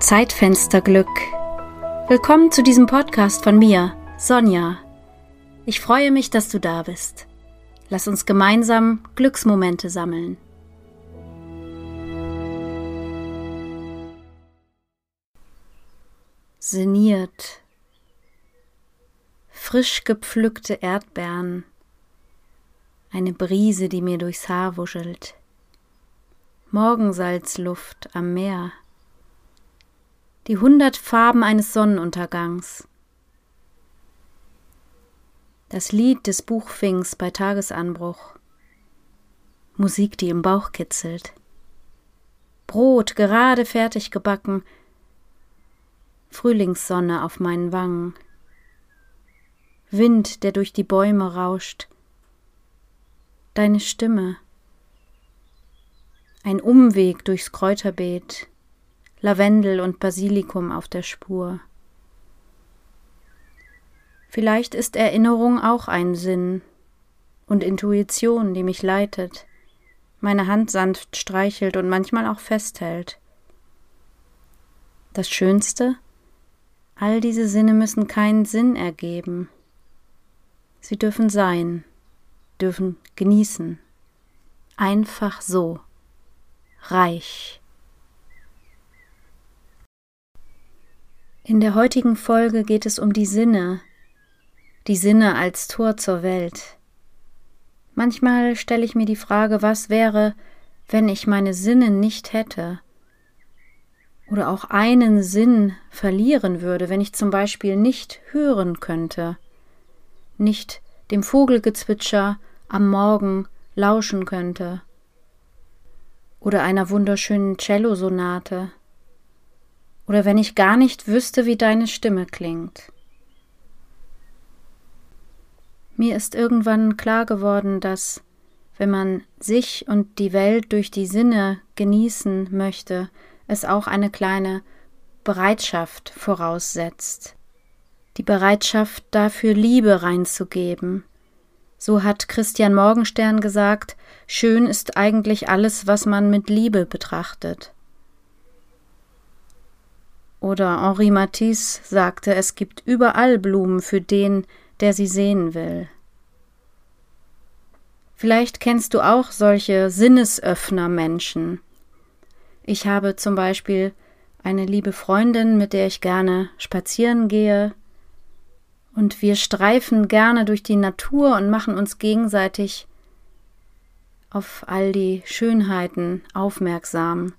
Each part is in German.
Zeitfensterglück. Willkommen zu diesem Podcast von mir, Sonja. Ich freue mich, dass du da bist. Lass uns gemeinsam Glücksmomente sammeln. Seniert. Frisch gepflückte Erdbeeren. Eine Brise, die mir durchs Haar wuschelt. Morgensalzluft am Meer die hundert Farben eines Sonnenuntergangs. Das Lied des Buchfings bei Tagesanbruch. Musik, die im Bauch kitzelt. Brot gerade fertig gebacken. Frühlingssonne auf meinen Wangen. Wind, der durch die Bäume rauscht. Deine Stimme. Ein Umweg durchs Kräuterbeet. Lavendel und Basilikum auf der Spur. Vielleicht ist Erinnerung auch ein Sinn und Intuition, die mich leitet, meine Hand sanft streichelt und manchmal auch festhält. Das Schönste? All diese Sinne müssen keinen Sinn ergeben. Sie dürfen sein, dürfen genießen. Einfach so. Reich. In der heutigen Folge geht es um die Sinne, die Sinne als Tor zur Welt. Manchmal stelle ich mir die Frage, was wäre, wenn ich meine Sinne nicht hätte oder auch einen Sinn verlieren würde, wenn ich zum Beispiel nicht hören könnte, nicht dem Vogelgezwitscher am Morgen lauschen könnte oder einer wunderschönen Cellosonate oder wenn ich gar nicht wüsste, wie deine Stimme klingt. Mir ist irgendwann klar geworden, dass wenn man sich und die Welt durch die Sinne genießen möchte, es auch eine kleine Bereitschaft voraussetzt. Die Bereitschaft dafür Liebe reinzugeben. So hat Christian Morgenstern gesagt, schön ist eigentlich alles, was man mit Liebe betrachtet. Oder Henri Matisse sagte, es gibt überall Blumen für den, der sie sehen will. Vielleicht kennst du auch solche Sinnesöffner-Menschen. Ich habe zum Beispiel eine liebe Freundin, mit der ich gerne spazieren gehe, und wir streifen gerne durch die Natur und machen uns gegenseitig auf all die Schönheiten aufmerksam,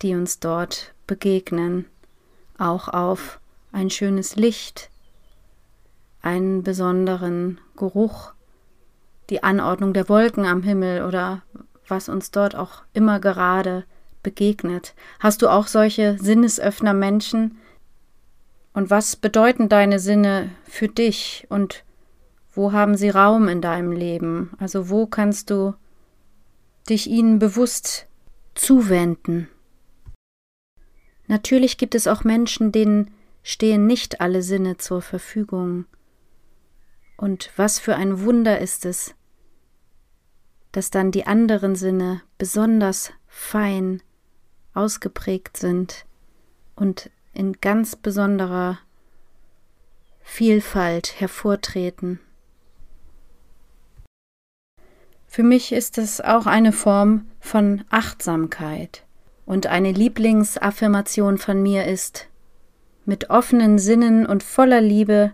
die uns dort begegnen. Auch auf ein schönes Licht, einen besonderen Geruch, die Anordnung der Wolken am Himmel oder was uns dort auch immer gerade begegnet. Hast du auch solche Sinnesöffner Menschen? Und was bedeuten deine Sinne für dich und wo haben sie Raum in deinem Leben? Also wo kannst du dich ihnen bewusst zuwenden? Natürlich gibt es auch Menschen, denen stehen nicht alle Sinne zur Verfügung. Und was für ein Wunder ist es, dass dann die anderen Sinne besonders fein ausgeprägt sind und in ganz besonderer Vielfalt hervortreten. Für mich ist es auch eine Form von Achtsamkeit. Und eine Lieblingsaffirmation von mir ist, mit offenen Sinnen und voller Liebe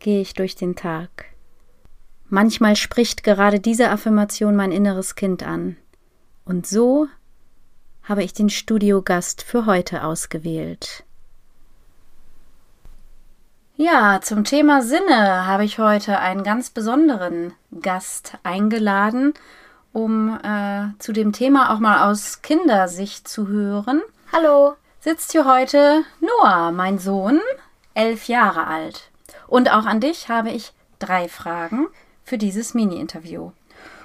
gehe ich durch den Tag. Manchmal spricht gerade diese Affirmation mein inneres Kind an. Und so habe ich den Studiogast für heute ausgewählt. Ja, zum Thema Sinne habe ich heute einen ganz besonderen Gast eingeladen um äh, zu dem Thema auch mal aus Kindersicht zu hören. Hallo, sitzt hier heute Noah, mein Sohn, elf Jahre alt. Und auch an dich habe ich drei Fragen für dieses Mini-Interview.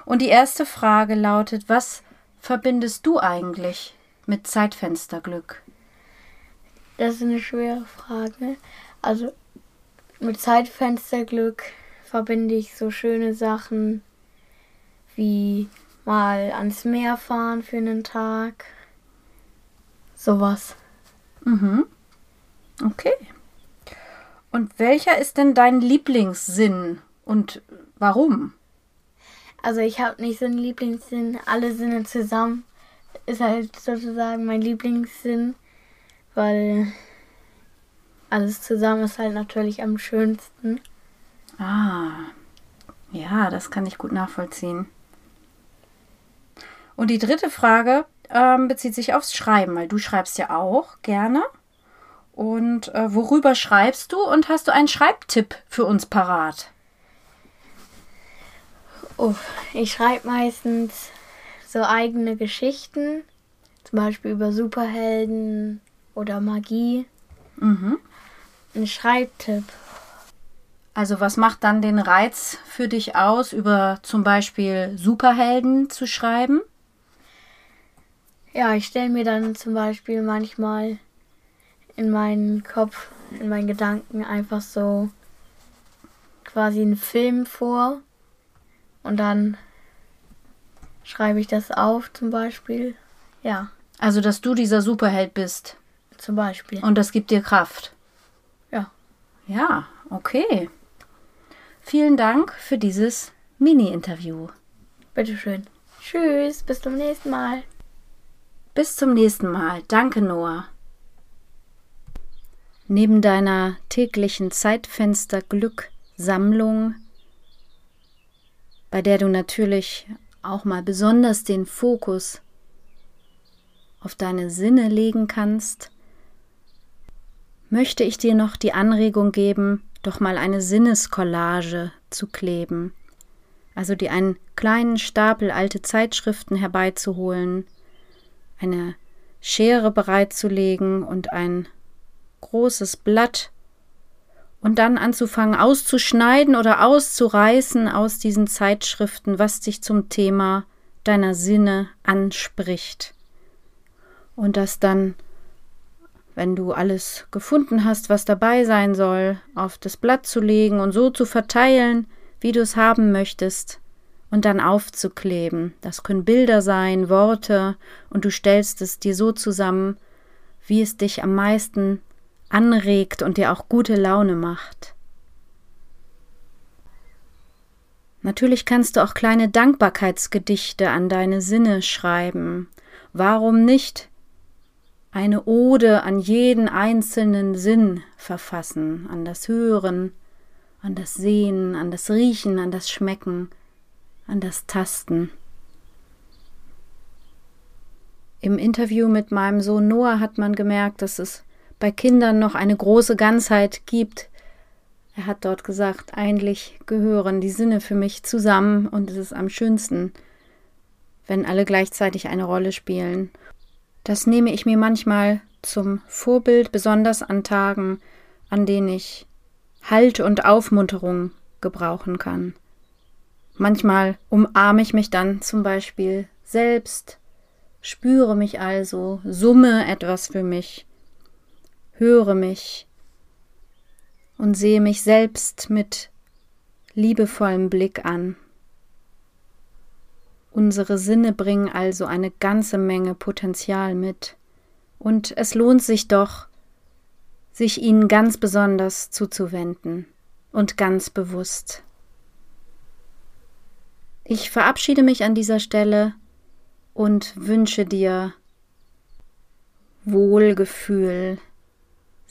Und die erste Frage lautet, was verbindest du eigentlich mit Zeitfensterglück? Das ist eine schwere Frage. Also mit Zeitfensterglück verbinde ich so schöne Sachen wie mal ans Meer fahren für einen Tag. Sowas. Mhm. Okay. Und welcher ist denn dein Lieblingssinn und warum? Also ich habe nicht so einen Lieblingssinn. Alle Sinne zusammen ist halt sozusagen mein Lieblingssinn, weil alles zusammen ist halt natürlich am schönsten. Ah, ja, das kann ich gut nachvollziehen. Und die dritte Frage ähm, bezieht sich aufs Schreiben, weil du schreibst ja auch gerne. Und äh, worüber schreibst du und hast du einen Schreibtipp für uns parat? Oh, ich schreibe meistens so eigene Geschichten, zum Beispiel über Superhelden oder Magie. Mhm. Ein Schreibtipp. Also was macht dann den Reiz für dich aus, über zum Beispiel Superhelden zu schreiben? Ja, ich stelle mir dann zum Beispiel manchmal in meinen Kopf, in meinen Gedanken einfach so quasi einen Film vor und dann schreibe ich das auf zum Beispiel. Ja. Also, dass du dieser Superheld bist. Zum Beispiel. Und das gibt dir Kraft. Ja. Ja, okay. Vielen Dank für dieses Mini-Interview. Bitteschön. Tschüss, bis zum nächsten Mal. Bis zum nächsten Mal. Danke, Noah. Neben deiner täglichen Zeitfenster Glück Sammlung, bei der du natürlich auch mal besonders den Fokus auf deine Sinne legen kannst, möchte ich dir noch die Anregung geben, doch mal eine Sinneskollage zu kleben, also dir einen kleinen Stapel alte Zeitschriften herbeizuholen, eine Schere bereitzulegen und ein großes Blatt und dann anzufangen auszuschneiden oder auszureißen aus diesen Zeitschriften, was dich zum Thema deiner Sinne anspricht. Und das dann, wenn du alles gefunden hast, was dabei sein soll, auf das Blatt zu legen und so zu verteilen, wie du es haben möchtest, und dann aufzukleben. Das können Bilder sein, Worte, und du stellst es dir so zusammen, wie es dich am meisten anregt und dir auch gute Laune macht. Natürlich kannst du auch kleine Dankbarkeitsgedichte an deine Sinne schreiben. Warum nicht eine Ode an jeden einzelnen Sinn verfassen, an das Hören, an das Sehen, an das Riechen, an das Schmecken, an das Tasten. Im Interview mit meinem Sohn Noah hat man gemerkt, dass es bei Kindern noch eine große Ganzheit gibt. Er hat dort gesagt, eigentlich gehören die Sinne für mich zusammen und es ist am schönsten, wenn alle gleichzeitig eine Rolle spielen. Das nehme ich mir manchmal zum Vorbild, besonders an Tagen, an denen ich Halt und Aufmunterung gebrauchen kann. Manchmal umarme ich mich dann zum Beispiel selbst, spüre mich also, summe etwas für mich höre mich und sehe mich selbst mit liebevollem Blick an. Unsere Sinne bringen also eine ganze Menge Potenzial mit, und es lohnt sich doch, sich ihnen ganz besonders zuzuwenden und ganz bewusst. Ich verabschiede mich an dieser Stelle und wünsche dir Wohlgefühl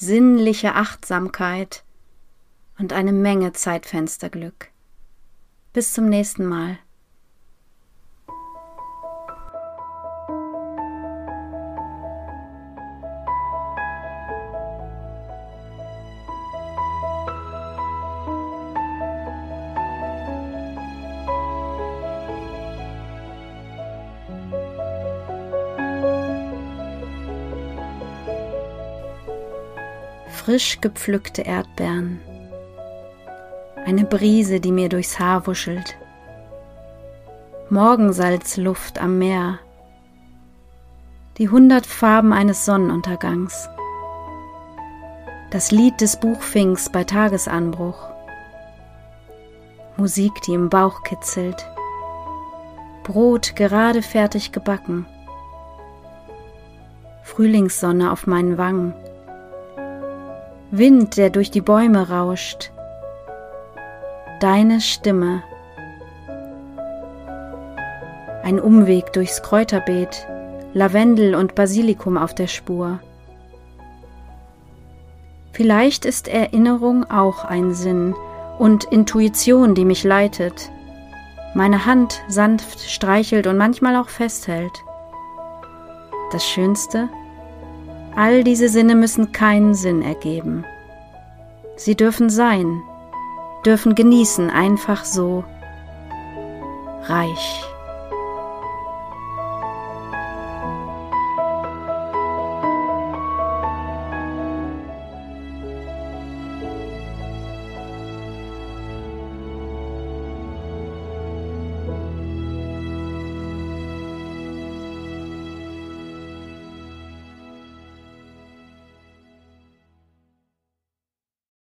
sinnliche Achtsamkeit und eine Menge Zeitfensterglück. Bis zum nächsten Mal. Frisch gepflückte Erdbeeren, eine Brise, die mir durchs Haar wuschelt, Morgensalzluft am Meer, die hundert Farben eines Sonnenuntergangs, Das Lied des Buchfinks bei Tagesanbruch. Musik, die im Bauch kitzelt. Brot gerade fertig gebacken. Frühlingssonne auf meinen Wangen. Wind, der durch die Bäume rauscht. Deine Stimme. Ein Umweg durchs Kräuterbeet, Lavendel und Basilikum auf der Spur. Vielleicht ist Erinnerung auch ein Sinn und Intuition, die mich leitet, meine Hand sanft streichelt und manchmal auch festhält. Das Schönste? All diese Sinne müssen keinen Sinn ergeben. Sie dürfen sein, dürfen genießen, einfach so reich.